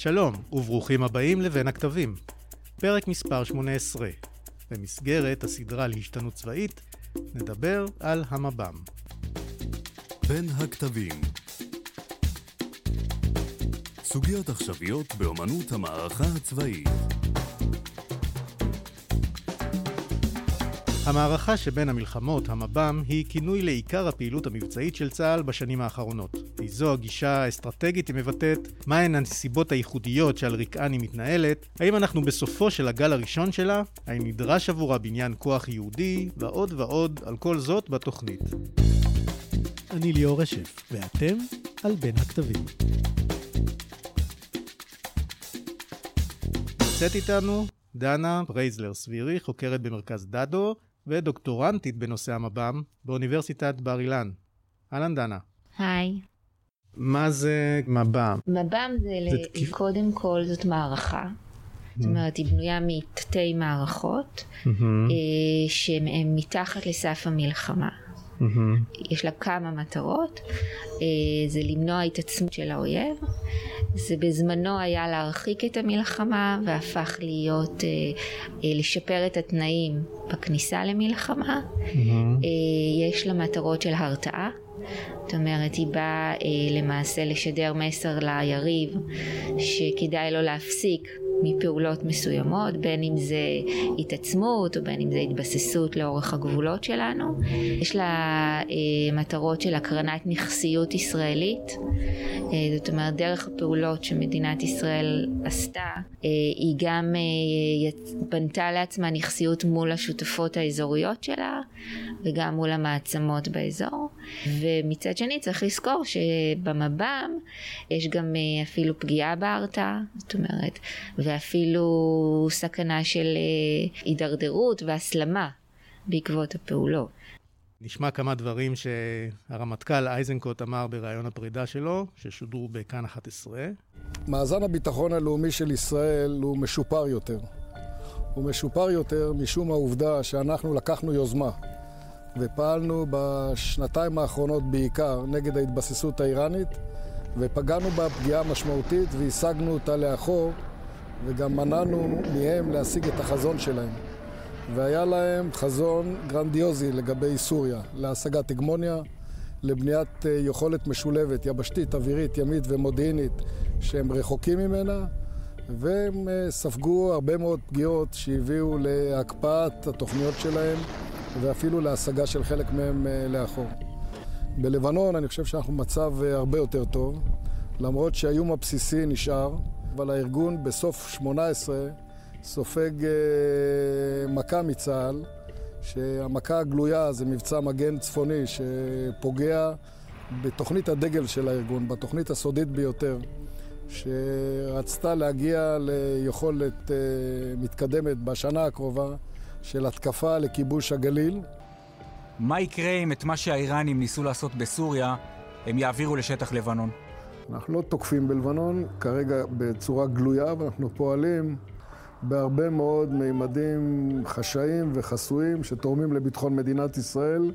שלום, וברוכים הבאים לבין הכתבים. פרק מספר 18. במסגרת הסדרה להשתנות צבאית, נדבר על המב"ם. בין הכתבים סוגיות עכשוויות באמנות המערכה הצבאית המערכה שבין המלחמות, המב"ם, היא כינוי לעיקר הפעילות המבצעית של צה"ל בשנים האחרונות. היא זו הגישה האסטרטגית היא מבטאת, מהן הנסיבות הייחודיות שעל רקען היא מתנהלת, האם אנחנו בסופו של הגל הראשון שלה, האם נדרש עבורה בניין כוח ייעודי, ועוד ועוד, על כל זאת בתוכנית. אני ליאור רשף, ואתם על בין הכתבים. נמצאת איתנו דנה פרייזלר סבירי, חוקרת במרכז דדו, ודוקטורנטית בנושא המב"ם באוניברסיטת בר אילן. אהלן דנה. היי. מה זה מב"ם? מב"ם זה, זה ל... תקיפ- קודם כל זאת מערכה. זאת אומרת, היא בנויה מתתי מערכות מהמם, אה, שהן מתחת לסף המלחמה. מהמם. יש לה כמה מטרות, אה, זה למנוע התעצמות של האויב, זה בזמנו היה להרחיק את המלחמה והפך להיות אה, אה, לשפר את התנאים בכניסה למלחמה, יש לה מטרות של הרתעה, זאת אומרת היא באה אה, למעשה לשדר מסר ליריב שכדאי לו להפסיק מפעולות מסוימות, בין אם זה התעצמות או בין אם זה התבססות לאורך הגבולות שלנו. יש לה אה, מטרות של הקרנת נכסיות ישראלית, אה, זאת אומרת דרך הפעולות שמדינת ישראל עשתה, אה, היא גם אה, יצ- בנתה לעצמה נכסיות מול השותפות האזוריות שלה וגם מול המעצמות באזור. ומצד שני צריך לזכור שבמב"ם יש גם אה, אפילו פגיעה בהרתעה, זאת אומרת, ואפילו סכנה של אה, הידרדרות והסלמה בעקבות הפעולות. נשמע כמה דברים שהרמטכ"ל איזנקוט אמר בריאיון הפרידה שלו, ששודרו בכאן 11. מאזן הביטחון הלאומי של ישראל הוא משופר יותר. הוא משופר יותר משום העובדה שאנחנו לקחנו יוזמה ופעלנו בשנתיים האחרונות בעיקר נגד ההתבססות האיראנית ופגענו בה פגיעה משמעותית והשגנו אותה לאחור וגם מנענו מהם להשיג את החזון שלהם. והיה להם חזון גרנדיוזי לגבי סוריה, להשגת הגמוניה, לבניית אה, יכולת משולבת, יבשתית, אווירית, ימית ומודיעינית, שהם רחוקים ממנה, והם אה, ספגו הרבה מאוד פגיעות שהביאו להקפאת התוכניות שלהם, ואפילו להשגה של חלק מהם אה, לאחור. בלבנון אני חושב שאנחנו במצב הרבה יותר טוב, למרות שהאיום הבסיסי נשאר, אבל הארגון בסוף 18 סופג אה, מכה מצה"ל, שהמכה הגלויה זה מבצע מגן צפוני שפוגע בתוכנית הדגל של הארגון, בתוכנית הסודית ביותר, שרצתה להגיע ליכולת אה, מתקדמת בשנה הקרובה של התקפה לכיבוש הגליל. מה יקרה אם את מה שהאיראנים ניסו לעשות בסוריה, הם יעבירו לשטח לבנון? אנחנו לא תוקפים בלבנון כרגע בצורה גלויה, ואנחנו פועלים בהרבה מאוד מימדים חשאיים וחסויים שתורמים לביטחון מדינת ישראל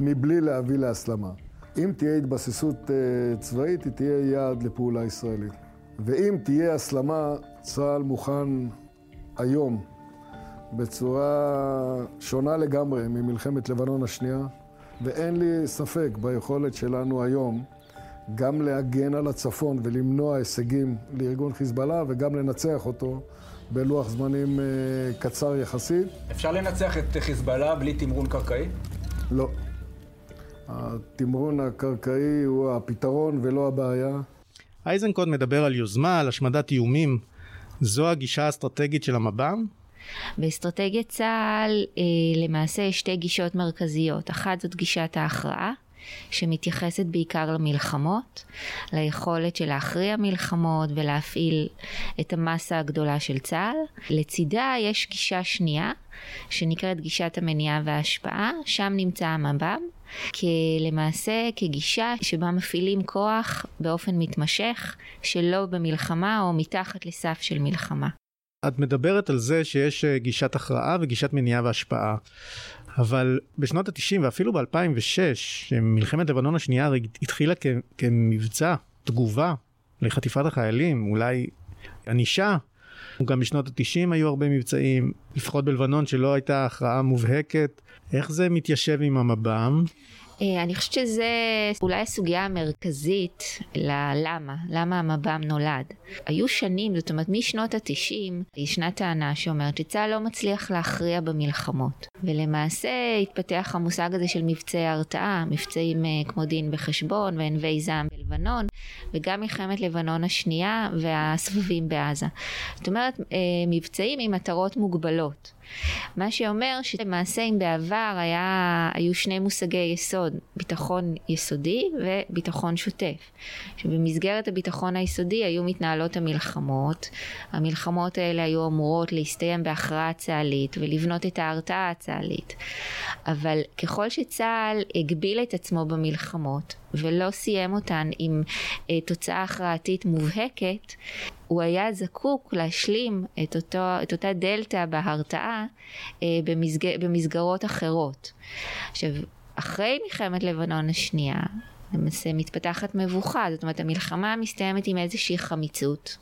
מבלי להביא להסלמה. אם תהיה התבססות אה, צבאית, היא תהיה יעד לפעולה ישראלית. ואם תהיה הסלמה, צה"ל מוכן היום בצורה שונה לגמרי ממלחמת לבנון השנייה, ואין לי ספק ביכולת שלנו היום גם להגן על הצפון ולמנוע הישגים לארגון חיזבאללה וגם לנצח אותו בלוח זמנים אה, קצר יחסית. אפשר לנצח את חיזבאללה בלי תמרון קרקעי? לא. התמרון הקרקעי הוא הפתרון ולא הבעיה. איזנקוט מדבר על יוזמה, על השמדת איומים. זו הגישה האסטרטגית של המב"ם? באסטרטגיית צה"ל אה, למעשה יש שתי גישות מרכזיות. אחת זאת גישת ההכרעה, שמתייחסת בעיקר למלחמות, ליכולת של להכריע מלחמות ולהפעיל את המסה הגדולה של צה"ל. לצידה יש גישה שנייה, שנקראת גישת המניעה וההשפעה, שם נמצא המב"ם. למעשה כגישה שבה מפעילים כוח באופן מתמשך שלא במלחמה או מתחת לסף של מלחמה. את מדברת על זה שיש אה, גישת הכרעה וגישת מניעה והשפעה. אבל בשנות ה-90 ואפילו ב-2006, שמלחמת לבנון השנייה התחילה כ- כמבצע תגובה לחטיפת החיילים, אולי ענישה. גם בשנות התשעים היו הרבה מבצעים, לפחות בלבנון שלא הייתה הכרעה מובהקת. איך זה מתיישב עם המב"ם? אה, אני חושבת שזה אולי הסוגיה המרכזית ללמה, למה המב"ם נולד. היו שנים, זאת אומרת משנות התשעים, ישנה טענה שאומרת שצה"ל לא מצליח להכריע במלחמות. ולמעשה התפתח המושג הזה של מבצעי הרתעה, מבצעים אה, כמו דין בחשבון וענבי זעם בלבנון, וגם מלחמת לבנון השנייה והסבבים בעזה. זאת אומרת, אה, מבצעים עם מטרות מוגבלות. מה שאומר שלמעשה אם בעבר היה, היו שני מושגי יסוד, ביטחון יסודי וביטחון שוטף. שבמסגרת הביטחון היסודי היו מתנהלות המלחמות, המלחמות האלה היו אמורות להסתיים בהכרעה צה"לית ולבנות את ההרתעה הצה"לית. אבל ככל שצה"ל הגביל את עצמו במלחמות ולא סיים אותן עם אה, תוצאה הכרעתית מובהקת, הוא היה זקוק להשלים את, אותו, את אותה דלתא בהרתעה אה, במסג, במסגרות אחרות. עכשיו, אחרי מלחמת לבנון השנייה, למעשה מתפתחת מבוכה, זאת אומרת המלחמה מסתיימת עם איזושהי חמיצות.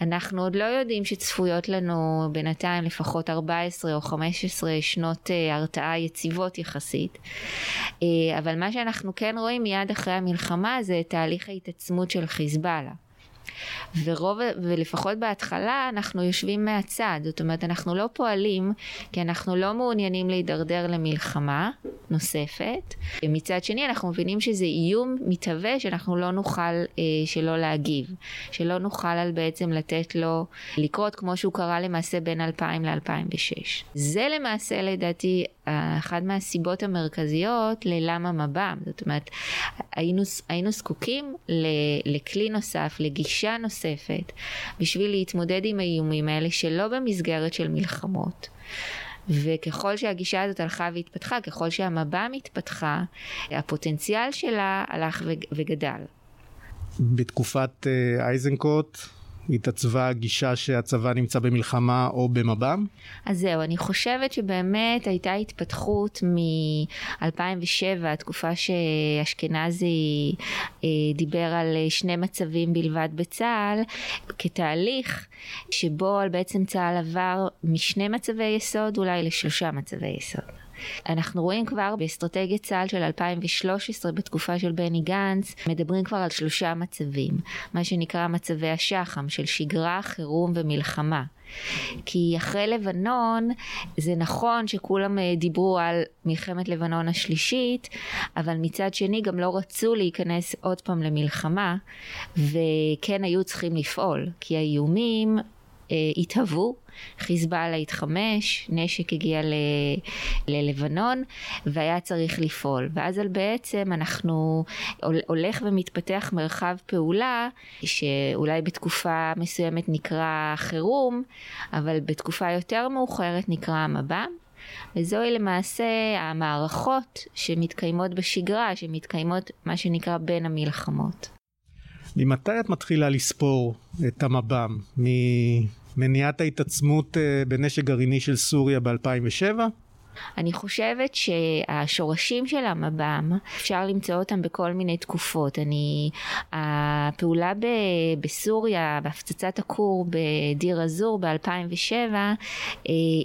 אנחנו עוד לא יודעים שצפויות לנו בינתיים לפחות 14 או 15 שנות uh, הרתעה יציבות יחסית. Uh, אבל מה שאנחנו כן רואים מיד אחרי המלחמה זה תהליך ההתעצמות של חיזבאללה. ורוב, ולפחות בהתחלה אנחנו יושבים מהצד, זאת אומרת אנחנו לא פועלים כי אנחנו לא מעוניינים להידרדר למלחמה נוספת, מצד שני אנחנו מבינים שזה איום מתהווה שאנחנו לא נוכל אה, שלא להגיב, שלא נוכל על בעצם לתת לו לקרות כמו שהוא קרה למעשה בין 2000 ל-2006. זה למעשה לדעתי אחת מהסיבות המרכזיות ללמה מב"ם, זאת אומרת היינו, היינו זקוקים לכלי נוסף, לגישה נוספת, בשביל להתמודד עם האיומים האלה שלא במסגרת של מלחמות. וככל שהגישה הזאת הלכה והתפתחה, ככל שהמב"ם התפתחה, הפוטנציאל שלה הלך וגדל. בתקופת אה, אייזנקוט התעצבה הגישה שהצבא נמצא במלחמה או במב"ם? אז זהו, אני חושבת שבאמת הייתה התפתחות מ-2007, התקופה שאשכנזי אה, דיבר על שני מצבים בלבד בצה"ל, כתהליך שבו בעצם צה"ל עבר משני מצבי יסוד אולי לשלושה מצבי יסוד. אנחנו רואים כבר באסטרטגיית צה"ל של 2013 בתקופה של בני גנץ, מדברים כבר על שלושה מצבים, מה שנקרא מצבי השח"ם של שגרה, חירום ומלחמה. כי אחרי לבנון זה נכון שכולם אה, דיברו על מלחמת לבנון השלישית, אבל מצד שני גם לא רצו להיכנס עוד פעם למלחמה, וכן היו צריכים לפעול, כי האיומים התהוו חיזבאללה התחמש, נשק הגיע ל, ללבנון והיה צריך לפעול. ואז על בעצם אנחנו, הולך ומתפתח מרחב פעולה שאולי בתקופה מסוימת נקרא חירום, אבל בתקופה יותר מאוחרת נקרא המב"ם. וזוהי למעשה המערכות שמתקיימות בשגרה, שמתקיימות מה שנקרא בין המלחמות. ממתי את מתחילה לספור את המב"ם? מניעת ההתעצמות אה, בנשק גרעיני של סוריה ב-2007? אני חושבת שהשורשים של המב"ם, אפשר למצוא אותם בכל מיני תקופות. אני, הפעולה ב, בסוריה, בהפצצת הכור בדיר א-זור ב-2007, אה,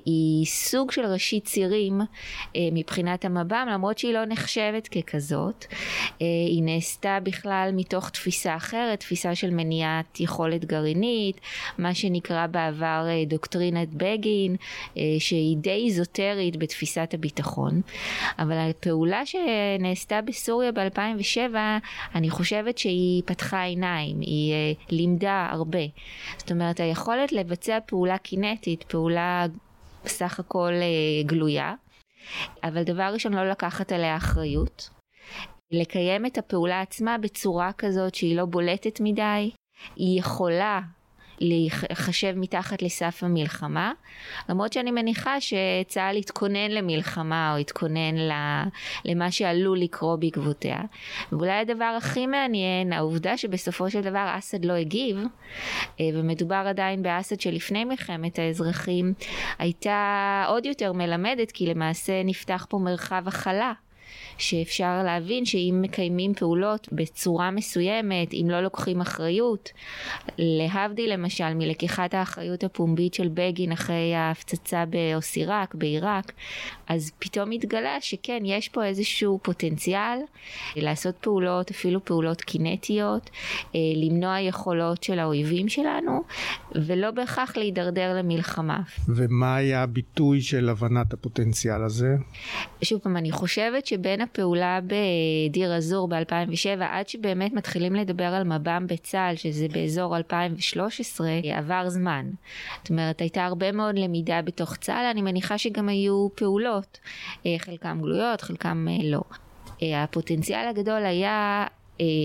היא סוג של ראשית צירים אה, מבחינת המב"ם, למרות שהיא לא נחשבת ככזאת. אה, היא נעשתה בכלל מתוך תפיסה אחרת, תפיסה של מניעת יכולת גרעינית, מה שנקרא בעבר דוקטרינת בגין, שהיא די איזוטרית בתפיסה. תפיסת הביטחון, אבל הפעולה שנעשתה בסוריה ב-2007, אני חושבת שהיא פתחה עיניים, היא uh, לימדה הרבה. זאת אומרת, היכולת לבצע פעולה קינטית, פעולה בסך הכל uh, גלויה, אבל דבר ראשון לא לקחת עליה אחריות. לקיים את הפעולה עצמה בצורה כזאת שהיא לא בולטת מדי, היא יכולה להיחשב מתחת לסף המלחמה, למרות שאני מניחה שצה"ל התכונן למלחמה או התכונן למה שעלול לקרות בעקבותיה. ואולי הדבר הכי מעניין, העובדה שבסופו של דבר אסד לא הגיב, אה, ומדובר עדיין באסד שלפני מלחמת האזרחים, הייתה עוד יותר מלמדת כי למעשה נפתח פה מרחב הכלה. שאפשר להבין שאם מקיימים פעולות בצורה מסוימת, אם לא לוקחים אחריות, להבדיל למשל מלקיחת האחריות הפומבית של בגין אחרי ההפצצה באוסיראק, בעיראק, אז פתאום התגלה שכן, יש פה איזשהו פוטנציאל לעשות פעולות, אפילו פעולות קינטיות, אה, למנוע יכולות של האויבים שלנו, ולא בהכרח להידרדר למלחמה. ומה היה הביטוי של הבנת הפוטנציאל הזה? שוב פעם, אני חושבת שבין הפעולה בדיר א-זור ב-2007 עד שבאמת מתחילים לדבר על מב"ם בצה"ל, שזה באזור 2013, עבר זמן. זאת אומרת, הייתה הרבה מאוד למידה בתוך צה"ל, אני מניחה שגם היו פעולות, אה, חלקם גלויות, חלקם אה, לא. אה, הפוטנציאל הגדול היה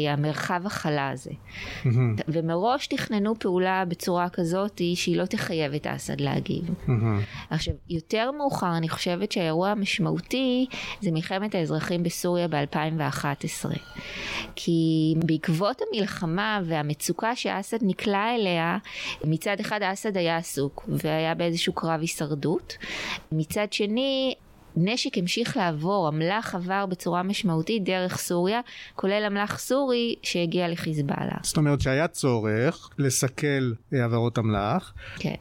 המרחב החלה הזה. Mm-hmm. ומראש תכננו פעולה בצורה כזאת שהיא לא תחייב את אסד להגיב. Mm-hmm. עכשיו, יותר מאוחר אני חושבת שהאירוע המשמעותי זה מלחמת האזרחים בסוריה ב-2011. כי בעקבות המלחמה והמצוקה שאסד נקלע אליה, מצד אחד אסד היה עסוק והיה באיזשהו קרב הישרדות. מצד שני, נשק המשיך לעבור, אמל"ח עבר בצורה משמעותית דרך סוריה, כולל אמל"ח סורי שהגיע לחיזבאללה. זאת אומרת שהיה צורך לסכל עבירות אמל"ח. כן.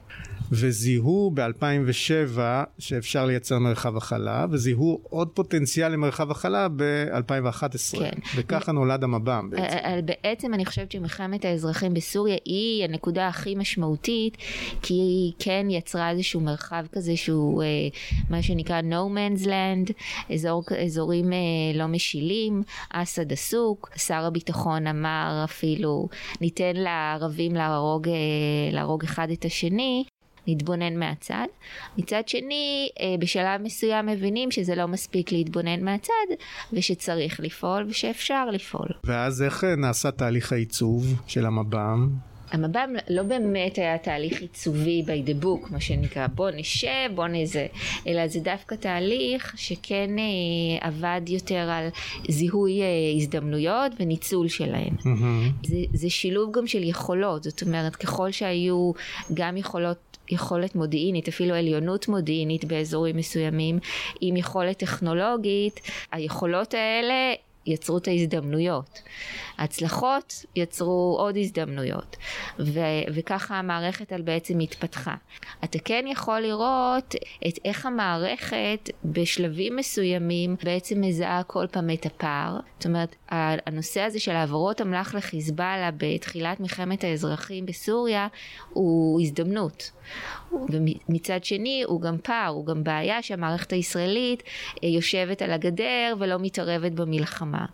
וזיהו ב-2007 שאפשר לייצר מרחב הכלה, וזיהו עוד פוטנציאל למרחב הכלה ב-2011. כן. וככה נולד המב"ם בעצם. אה, אה, בעצם אני חושבת שמלחמת האזרחים בסוריה היא הנקודה הכי משמעותית, כי היא כן יצרה איזשהו מרחב כזה שהוא אה, מה שנקרא no man's land, אזור, אזורים לא משילים, אסד עסוק, שר הביטחון אמר אפילו ניתן לערבים להרוג, להרוג אחד את השני, להתבונן מהצד. מצד שני, אה, בשלב מסוים מבינים שזה לא מספיק להתבונן מהצד, ושצריך לפעול ושאפשר לפעול. ואז איך אה, נעשה תהליך העיצוב של המב"ם? המב"ם לא באמת היה תהליך עיצובי by the book, מה שנקרא, בוא נשב, בוא נזה, אלא זה דווקא תהליך שכן אה, עבד יותר על זיהוי אה, הזדמנויות וניצול שלהן. Mm-hmm. זה, זה שילוב גם של יכולות, זאת אומרת, ככל שהיו גם יכולות יכולת מודיעינית, אפילו עליונות מודיעינית באזורים מסוימים, עם יכולת טכנולוגית, היכולות האלה יצרו את ההזדמנויות. ההצלחות יצרו עוד הזדמנויות, ו- וככה המערכת על בעצם התפתחה. אתה כן יכול לראות את איך המערכת בשלבים מסוימים בעצם מזהה כל פעם את הפער. זאת אומרת, הנושא הזה של העברות אמל"ח לחיזבאללה בתחילת מלחמת האזרחים בסוריה הוא הזדמנות. ומצד שני הוא גם פער, הוא גם בעיה שהמערכת הישראלית אה, יושבת על הגדר ולא מתערבת במלחמה.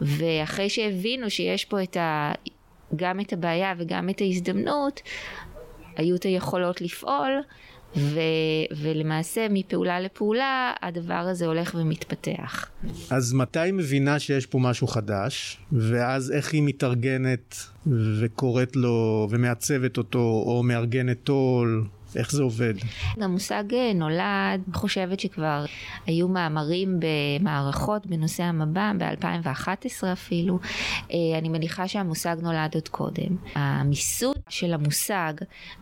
ואחרי שהבינו שיש פה את ה... גם את הבעיה וגם את ההזדמנות, היו את היכולות לפעול, ו, ולמעשה מפעולה לפעולה הדבר הזה הולך ומתפתח. אז מתי היא מבינה שיש פה משהו חדש, ואז איך היא מתארגנת וקוראת לו ומעצבת אותו, או מארגנת תו"ל, איך זה עובד? המושג אה, נולד, אני חושבת שכבר היו מאמרים במערכות בנושא המב"ם ב-2011 אפילו. אה, אני מניחה שהמושג נולד עוד קודם. המיסוד של המושג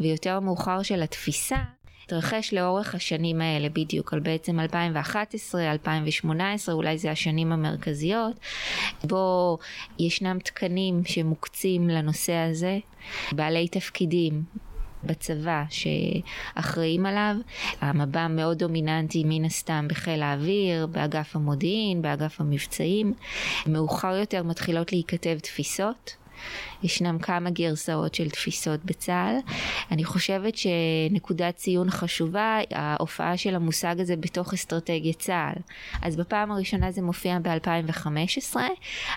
ויותר מאוחר של התפיסה התרחש לאורך השנים האלה בדיוק, על בעצם 2011, 2018, אולי זה השנים המרכזיות, בו ישנם תקנים שמוקצים לנושא הזה, בעלי תפקידים בצבא שאחראים עליו. המב"ם מאוד דומיננטי מן הסתם בחיל האוויר, באגף המודיעין, באגף המבצעים. מאוחר יותר מתחילות להיכתב תפיסות. ישנם כמה גרסאות של תפיסות בצה"ל. אני חושבת שנקודת ציון חשובה, ההופעה של המושג הזה בתוך אסטרטגיית צה"ל. אז בפעם הראשונה זה מופיע ב-2015,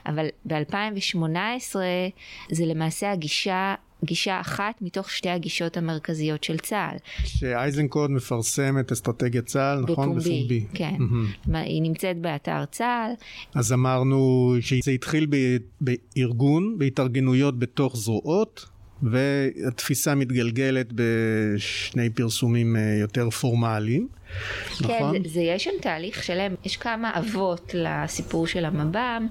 אבל ב-2018 זה למעשה הגישה גישה אחת מתוך שתי הגישות המרכזיות של צה"ל. שאייזנקוד מפרסם את אסטרטגיית צה"ל, נכון? בפומבי. כן. Mm-hmm. היא נמצאת באתר צה"ל. אז אמרנו שזה התחיל ב- בארגון, בהתארגנויות בתוך זרועות. והתפיסה מתגלגלת בשני פרסומים אה, יותר פורמליים. נכון? כן, זה, זה יש שם תהליך שלם, יש כמה אבות לסיפור של המב"ם,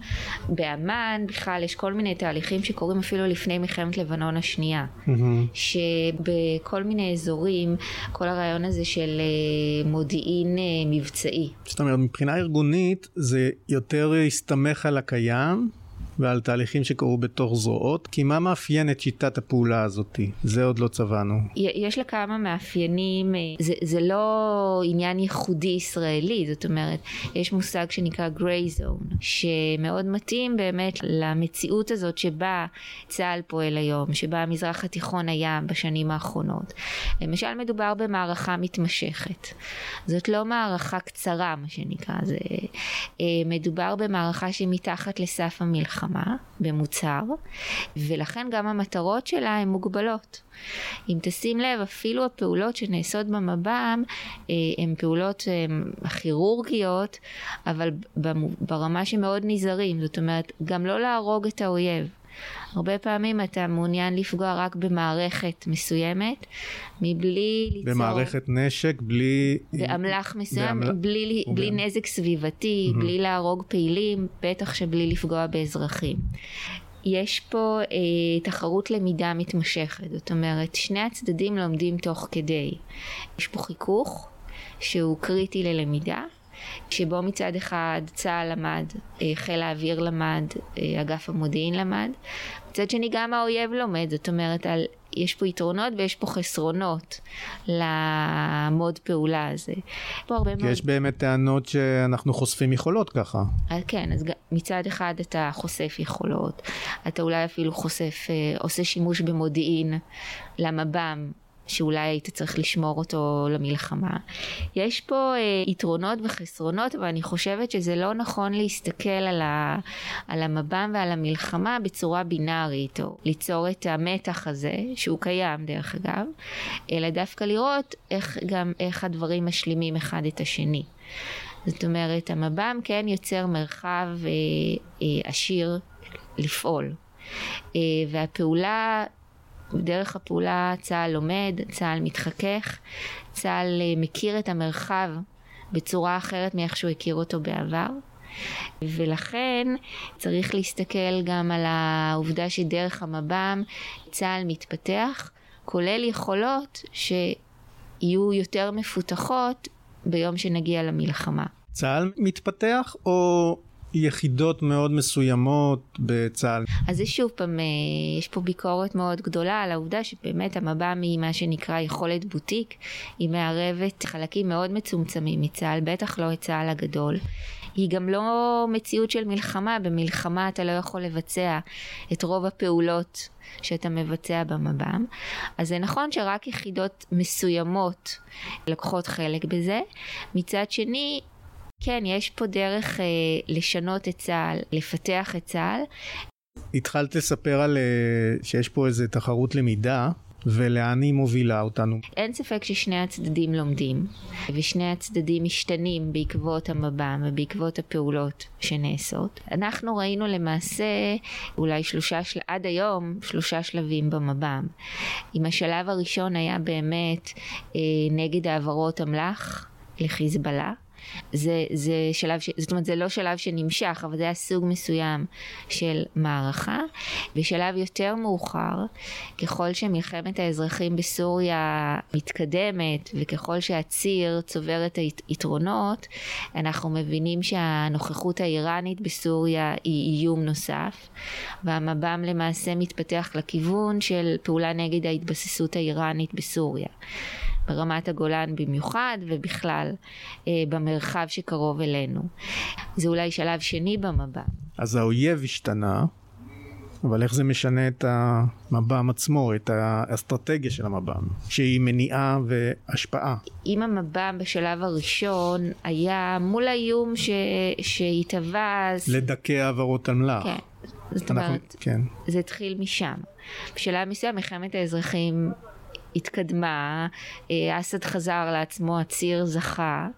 באמ"ן בכלל יש כל מיני תהליכים שקורים אפילו לפני מלחמת לבנון השנייה, מהמם. שבכל מיני אזורים כל הרעיון הזה של אה, מודיעין אה, מבצעי, זאת אומרת, מבחינה ארגונית זה יותר הסתמך על הקיים ועל תהליכים שקרו בתוך זרועות, כי מה מאפיין את שיטת הפעולה הזאתי? זה עוד לא צבענו. יש לה כמה מאפיינים, אה, זה, זה לא עניין ייחודי ישראלי, זאת אומרת, יש מושג שנקרא gray zone, שמאוד מתאים באמת למציאות הזאת שבה צה"ל פועל היום, שבה המזרח התיכון היה בשנים האחרונות. למשל מדובר במערכה מתמשכת, זאת לא מערכה קצרה מה שנקרא, זה אה, מדובר במערכה שמתחת לסף המלחמה, במוצהר, ולכן גם המטרות שלה הן מוגבלות. אם תשים לב, אפילו הפעולות שנעשות במב"ם אה, הן פעולות אה, כירורגיות, אבל ברמה שמאוד נזהרים, זאת אומרת, גם לא להרוג את האויב. הרבה פעמים אתה מעוניין לפגוע רק במערכת מסוימת, מבלי ליצור... במערכת נשק בלי... באמל"ח מסוים, באמל"ח- בלי, בלי ובאמ- נזק סביבתי, בלי להרוג פעילים, בטח שבלי לפגוע באזרחים. יש פה אה, תחרות למידה מתמשכת, זאת אומרת, שני הצדדים לומדים תוך כדי. יש פה חיכוך שהוא קריטי ללמידה, שבו מצד אחד צה"ל למד, אה, חיל האוויר למד, אה, אגף המודיעין למד, מצד שני גם האויב לומד, זאת אומרת, על, יש פה יתרונות ויש פה חסרונות למוד פעולה הזה. פה הרבה כי מאוד... יש באמת טענות שאנחנו חושפים יכולות ככה. אז כן, אז מצד אחד אתה חושף יכולות, אתה אולי אפילו חושף, אה, עושה שימוש במודיעין למב"ם, שאולי היית צריך לשמור אותו למלחמה. יש פה אה, יתרונות וחסרונות, אבל אני חושבת שזה לא נכון להסתכל על, ה, על המב"ם ועל המלחמה בצורה בינארית, או ליצור את המתח הזה, שהוא קיים דרך אגב, אלא דווקא לראות איך גם, איך הדברים משלימים אחד את השני. זאת אומרת, המב"ם כן יוצר מרחב אה, אה, עשיר לפעול. אה, והפעולה, דרך הפעולה צה"ל לומד, צה"ל מתחכך, צה"ל אה, מכיר את המרחב בצורה אחרת מאיך שהוא הכיר אותו בעבר. ולכן צריך להסתכל גם על העובדה שדרך המב"ם צה"ל מתפתח, כולל יכולות שיהיו יותר מפותחות ביום שנגיע למלחמה. צה"ל מתפתח או יחידות מאוד מסוימות בצה"ל? אז זה שוב פעם, אה, יש פה ביקורת מאוד גדולה על העובדה שבאמת המב"ם היא מה שנקרא יכולת בוטיק, היא מערבת חלקים מאוד מצומצמים מצה"ל, בטח לא את צה"ל הגדול. היא גם לא מציאות של מלחמה, במלחמה אתה לא יכול לבצע את רוב הפעולות שאתה מבצע במב"ם. אז זה נכון שרק יחידות מסוימות לוקחות חלק בזה. מצד שני, כן, יש פה דרך אה, לשנות את צה"ל, לפתח את צה"ל. התחלת לספר על אה, שיש פה איזה תחרות למידה, ולאן היא מובילה אותנו. אין ספק ששני הצדדים לומדים, ושני הצדדים משתנים בעקבות המב"ם ובעקבות הפעולות שנעשות. אנחנו ראינו למעשה אולי שלושה, של... עד היום שלושה שלבים במב"ם. אם השלב הראשון היה באמת אה, נגד העברות אמל"ח לחיזבאללה, זה, זה שלב, ש... זאת אומרת זה לא שלב שנמשך, אבל זה היה סוג מסוים של מערכה. בשלב יותר מאוחר, ככל שמלחמת האזרחים בסוריה מתקדמת, וככל שהציר צובר את היתרונות, אנחנו מבינים שהנוכחות האיראנית בסוריה היא איום נוסף, והמב"ם למעשה מתפתח לכיוון של פעולה נגד ההתבססות האיראנית בסוריה. ברמת הגולן במיוחד ובכלל אה, במרחב שקרוב אלינו. זה אולי שלב שני במב"ם. אז האויב השתנה, אבל איך זה משנה את המב"ם עצמו, את האסטרטגיה של המב"ם, שהיא מניעה והשפעה? אם המב"ם בשלב הראשון היה מול האיום ש... שהתהווה... אז- לדכא העברות אמל"ח. כן. זאת אנחנו- אומרת, כן. זה התחיל משם. בשלב מסוים מלחמת האזרחים התקדמה, אה, אסד חזר לעצמו, הציר זכה,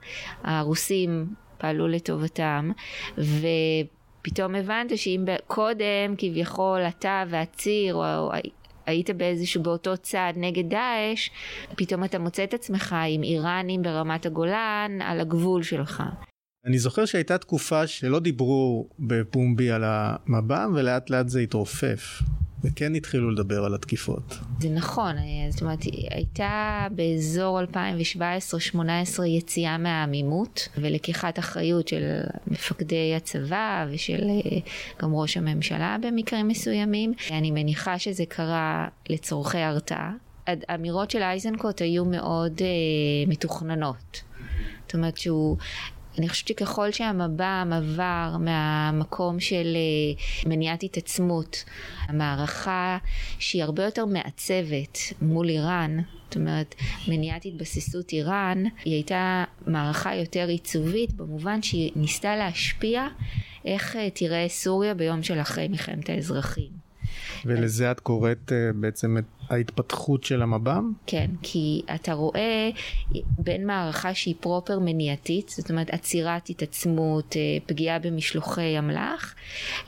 הרוסים פעלו לטובתם, ופתאום הבנת שאם קודם כביכול אתה והציר, או היית באיזשהו, באותו צעד נגד דאעש, פתאום אתה מוצא את עצמך עם איראנים ברמת הגולן על הגבול שלך. אני זוכר שהייתה תקופה שלא דיברו בפומבי על המב"ם ולאט לאט זה התרופף. וכן התחילו לדבר על התקיפות. זה נכון, זאת אומרת, הייתה באזור 2017-2018 יציאה מהעמימות ולקיחת אחריות של מפקדי הצבא ושל אה, גם ראש הממשלה במקרים מסוימים. אני מניחה שזה קרה לצורכי הרתעה. האמירות של אייזנקוט היו מאוד uh, מתוכננות. זאת אומרת שהוא אני חושבת שככל שהמב"ם עבר מהמקום של אה, מניעת התעצמות, המערכה שהיא הרבה יותר מעצבת מול איראן, זאת אומרת מניעת התבססות איראן, היא הייתה מערכה יותר עיצובית במובן שהיא ניסתה להשפיע איך אה, תראה סוריה ביום של אחרי מלחמת האזרחים. ולזה את קוראת אה, בעצם את ההתפתחות של המב"ם? כן, כי אתה רואה בין מערכה שהיא פרופר מניעתית, זאת אומרת עצירת התעצמות, אה, פגיעה במשלוחי אמל"ח,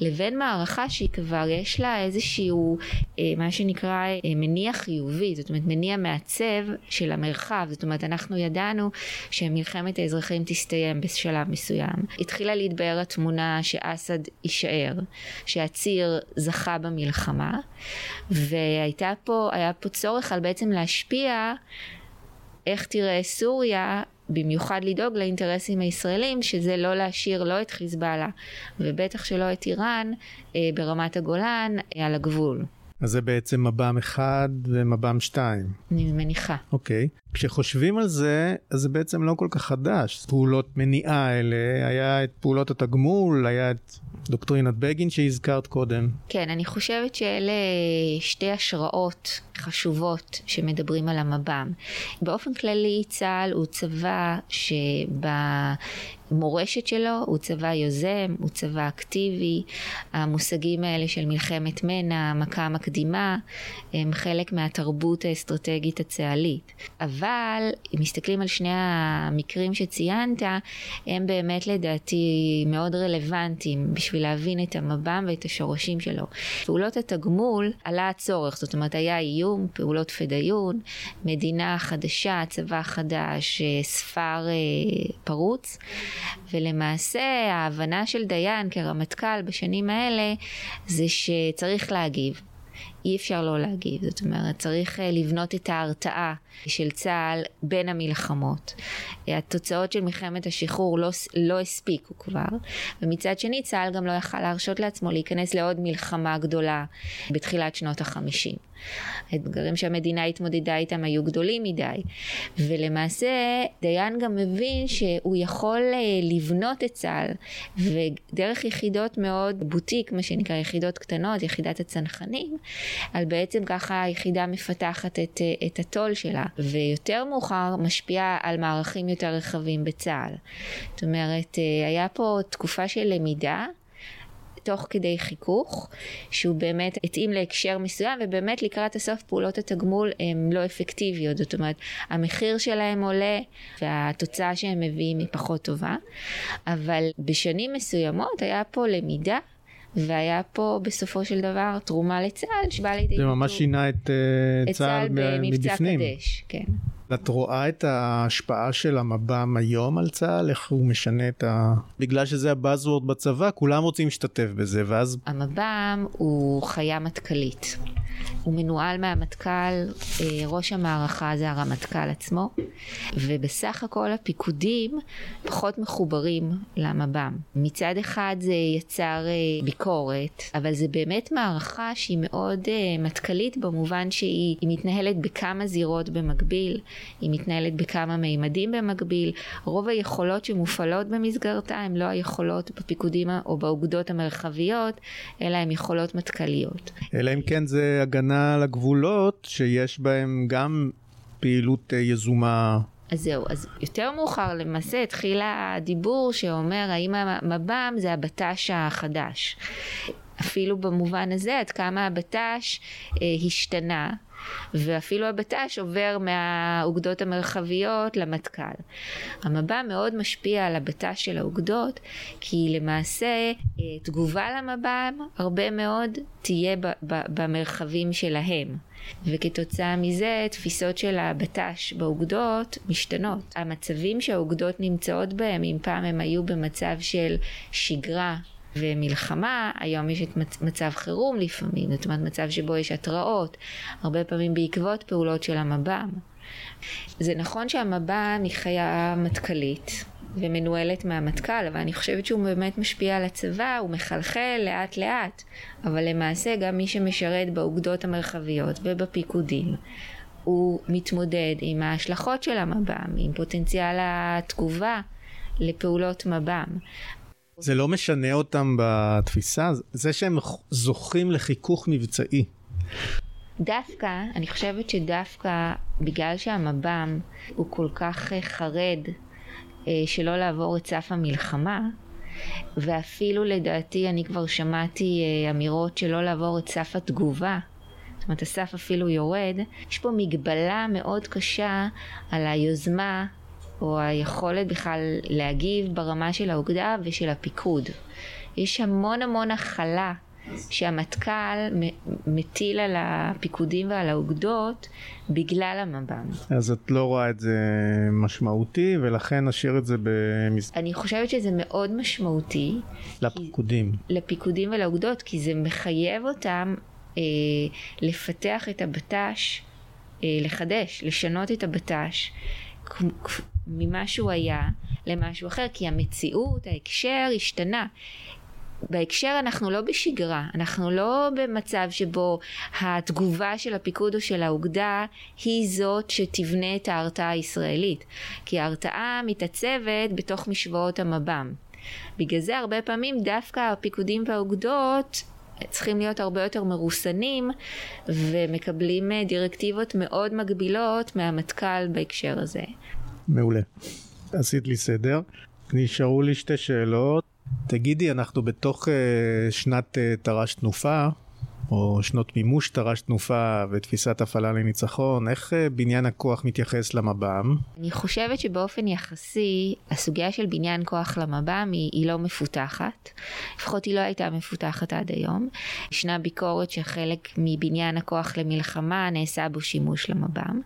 לבין מערכה שהיא כבר יש לה איזשהו אה, מה שנקרא מניע חיובי, זאת אומרת מניע מעצב של המרחב, זאת אומרת אנחנו ידענו שמלחמת האזרחים תסתיים בשלב מסוים. התחילה להתבהר התמונה שאסד יישאר, שהציר זכה במלחמה, והייתה פה, היה פה צורך על בעצם להשפיע איך תראה סוריה, במיוחד לדאוג לאינטרסים הישראלים, שזה לא להשאיר לא את חיזבאללה, ובטח שלא את איראן, אה, ברמת הגולן, אה, על הגבול. אז זה בעצם מב"ם אחד ומב"ם שתיים. אני מניחה. אוקיי. כשחושבים על זה, אז זה בעצם לא כל כך חדש. פעולות מניעה האלה, היה את פעולות התגמול, היה את דוקטרינת בגין שהזכרת קודם. כן, אני חושבת שאלה שתי השראות חשובות שמדברים על המב"ם. באופן כללי צה"ל הוא צבא שבמורשת שלו הוא צבא יוזם, הוא צבא אקטיבי. המושגים האלה של מלחמת מנע, מכה מקדימה, הם חלק מהתרבות האסטרטגית הצה"לית. אבל אם מסתכלים על שני המקרים שציינת, הם באמת לדעתי מאוד רלוונטיים בשביל להבין את המב"ם ואת השורשים שלו. פעולות התגמול עלה הצורך, זאת אומרת היה איום, פעולות פדאיון, מדינה חדשה, צבא חדש, ספר אה, פרוץ, ולמעשה ההבנה של דיין כרמטכ"ל בשנים האלה זה שצריך להגיב. אי אפשר לא להגיב, זאת אומרת צריך אה, לבנות את ההרתעה של צה"ל בין המלחמות. התוצאות של מלחמת השחרור לא, לא הספיקו כבר, ומצד שני צה"ל גם לא יכל להרשות לעצמו להיכנס לעוד מלחמה גדולה בתחילת שנות החמישים. האתגרים שהמדינה התמודדה איתם היו גדולים מדי. ולמעשה דיין גם מבין שהוא יכול אה, לבנות את צה"ל, ודרך יחידות מאוד בוטיק, מה שנקרא יחידות קטנות, יחידת הצנחנים, על בעצם ככה היחידה מפתחת את, אה, את הטול שלה, ויותר מאוחר משפיעה על מערכים יותר רחבים בצה"ל. זאת אומרת, אה, היה פה תקופה של למידה. תוך כדי חיכוך, שהוא באמת התאים להקשר מסוים, ובאמת לקראת הסוף פעולות התגמול הן לא אפקטיביות, זאת אומרת, המחיר שלהם עולה והתוצאה שהם מביאים היא פחות טובה, אבל בשנים מסוימות היה פה למידה והיה פה בסופו של דבר תרומה לצה"ל שבא לידי זה ממש שינה את, uh, את צה"ל במבצע קדש, כן. את רואה את ההשפעה של המב"ם היום על צה"ל? איך הוא משנה את ה... בגלל שזה הבאזוורד בצבא, כולם רוצים להשתתף בזה, ואז... המב"ם הוא חיה מטכ"לית. הוא מנוהל מהמטכ"ל, אה, ראש המערכה זה הרמטכ"ל עצמו, ובסך הכל הפיקודים פחות מחוברים למב"ם. מצד אחד זה יצר אה, ביקורת, אבל זה באמת מערכה שהיא מאוד אה, מטכ"לית במובן שהיא מתנהלת בכמה זירות במקביל, היא מתנהלת בכמה מימדים במקביל. רוב היכולות שמופעלות במסגרתה הן לא היכולות בפיקודים או באוגדות המרחביות, אלא הן יכולות מטכ"ליות. אלא אם כן זה הגנה על הגבולות שיש בהם גם פעילות אה, יזומה. אז זהו, אז יותר מאוחר למעשה התחיל הדיבור שאומר האם המב"ם זה הבט"ש החדש. אפילו במובן הזה עד כמה הבט"ש אה, השתנה ואפילו הבט"ש עובר מהאוגדות המרחביות למטכ"ל. המב"ם מאוד משפיע על הבט"ש של האוגדות כי למעשה אה, תגובה למב"ם הרבה מאוד תהיה במרחבים שלהם. וכתוצאה מזה תפיסות של הבט"ש באוגדות משתנות. המצבים שהאוגדות נמצאות בהם, אם פעם הם היו במצב של שגרה ומלחמה, היום יש את מצב חירום לפעמים, זאת אומרת מצב שבו יש התראות, הרבה פעמים בעקבות פעולות של המב"ם. זה נכון שהמב"ם היא חיה מטכ"לית ומנוהלת מהמטכ"ל, אבל אני חושבת שהוא באמת משפיע על הצבא, הוא מחלחל לאט לאט, אבל למעשה גם מי שמשרת באוגדות המרחביות ובפיקודים הוא מתמודד עם ההשלכות של המב"ם, עם פוטנציאל התגובה לפעולות מב"ם. זה לא משנה אותם בתפיסה, זה שהם זוכים לחיכוך מבצעי. דווקא, אני חושבת שדווקא בגלל שהמב"ם הוא כל כך אה, חרד אה, שלא לעבור את סף המלחמה, ואפילו לדעתי אני כבר שמעתי אה, אמירות שלא לעבור את סף התגובה, זאת אומרת הסף אפילו יורד, יש פה מגבלה מאוד קשה על היוזמה או היכולת בכלל להגיב ברמה של האוגדה ושל הפיקוד. יש המון המון הכלה שהמטכ"ל מטיל על הפיקודים ועל האוגדות בגלל המב"ם. אז את לא רואה את זה משמעותי ולכן נשאיר את זה במס... אני חושבת שזה מאוד משמעותי. לפיקודים. כי, לפיקודים ולאוגדות כי זה מחייב אותם אה, לפתח את הבט"ש, אה, לחדש, לשנות את הבט"ש. ממה שהוא היה למשהו אחר, כי המציאות, ההקשר השתנה. בהקשר אנחנו לא בשגרה, אנחנו לא במצב שבו התגובה של הפיקוד או של האוגדה היא זאת שתבנה את ההרתעה הישראלית, כי ההרתעה מתעצבת בתוך משוואות המב"ם. בגלל זה הרבה פעמים דווקא הפיקודים והאוגדות צריכים להיות הרבה יותר מרוסנים ומקבלים דירקטיבות מאוד מגבילות מהמטכ"ל בהקשר הזה. מעולה. עשית לי סדר. נשארו לי שתי שאלות. תגידי, אנחנו בתוך uh, שנת uh, תר"ש תנופה, או שנות מימוש תר"ש תנופה ותפיסת הפעלה לניצחון, איך uh, בניין הכוח מתייחס למב"ם? אני חושבת שבאופן יחסי הסוגיה של בניין כוח למב"ם היא, היא לא מפותחת, לפחות היא לא הייתה מפותחת עד היום. ישנה ביקורת שחלק מבניין הכוח למלחמה נעשה בו שימוש למב"ם.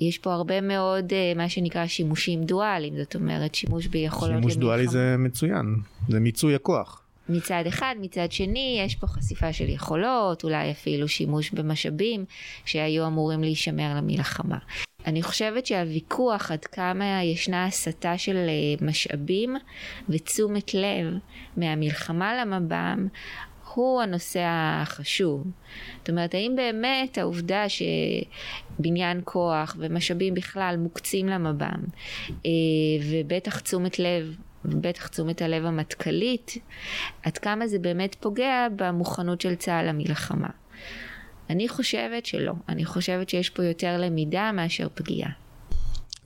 יש פה הרבה מאוד uh, מה שנקרא שימושים דואליים, זאת אומרת שימוש ביכולות שימוש למלחמה. שימוש דואלי זה מצוין, זה מיצוי הכוח. מצד אחד, מצד שני יש פה חשיפה של יכולות, אולי אפילו שימוש במשאבים שהיו אמורים להישמר למלחמה. אני חושבת שהוויכוח עד כמה ישנה הסטה של אה, משאבים ותשומת לב מהמלחמה למב"ם הוא הנושא החשוב. זאת אומרת, האם באמת העובדה שבניין כוח ומשאבים בכלל מוקצים למב"ם, אה, ובטח תשומת לב בטח תשומת הלב המטכ"לית, עד כמה זה באמת פוגע במוכנות של צה"ל למלחמה. אני חושבת שלא, אני חושבת שיש פה יותר למידה מאשר פגיעה.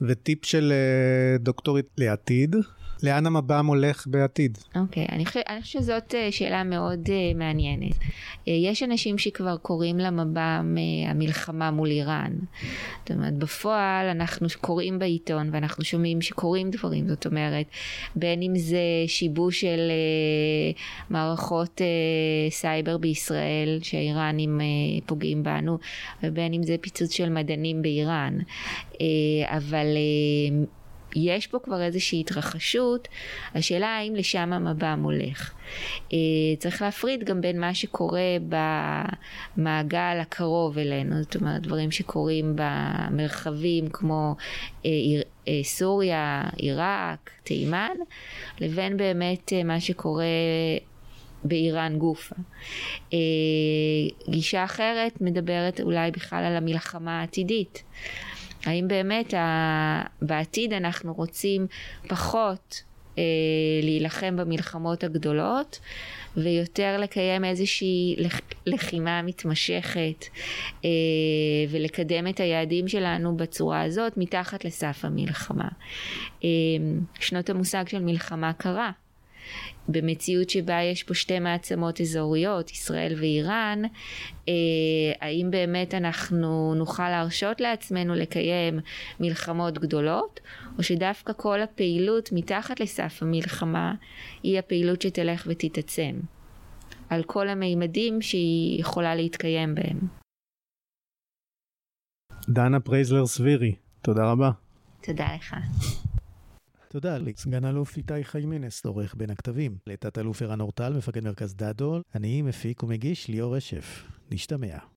וטיפ של אה, דוקטורית לעתיד, לאן המב"ם הולך בעתיד? אוקיי, okay, אני, חושב, אני חושבת שזאת uh, שאלה מאוד uh, מעניינת. Uh, יש אנשים שכבר קוראים למב"ם uh, המלחמה מול איראן. זאת אומרת, בפועל אנחנו קוראים בעיתון ואנחנו שומעים שקורים דברים, זאת אומרת, בין אם זה שיבוש של uh, מערכות uh, סייבר בישראל, שהאיראנים uh, פוגעים בנו, ובין אם זה פיצוץ של מדענים באיראן. Uh, אבל... Uh, יש פה כבר איזושהי התרחשות, השאלה האם לשם המב"ם הולך. אה, צריך להפריד גם בין מה שקורה במעגל הקרוב אלינו, זאת אומרת דברים שקורים במרחבים כמו אה, אה, סוריה, עיראק, תימן, לבין באמת מה שקורה באיראן גופה. גישה אחרת מדברת אולי בכלל על המלחמה העתידית. האם באמת ה... בעתיד אנחנו רוצים פחות אה, להילחם במלחמות הגדולות ויותר לקיים איזושהי לח... לחימה מתמשכת אה, ולקדם את היעדים שלנו בצורה הזאת מתחת לסף המלחמה. אה, שנות המושג של מלחמה קרה. במציאות שבה יש פה שתי מעצמות אזוריות, ישראל ואיראן, אה, האם באמת אנחנו נוכל להרשות לעצמנו לקיים מלחמות גדולות, או שדווקא כל הפעילות מתחת לסף המלחמה היא הפעילות שתלך ותתעצם, על כל המימדים שהיא יכולה להתקיים בהם. דנה פרייזלר סבירי, תודה רבה. תודה לך. תודה לסגן אלוף איתי חיימנס, עורך בין הכתבים, לתת אלוף ערן אורטל, מפקד מרכז דדו, אני מפיק ומגיש ליאור רשף. נשתמע.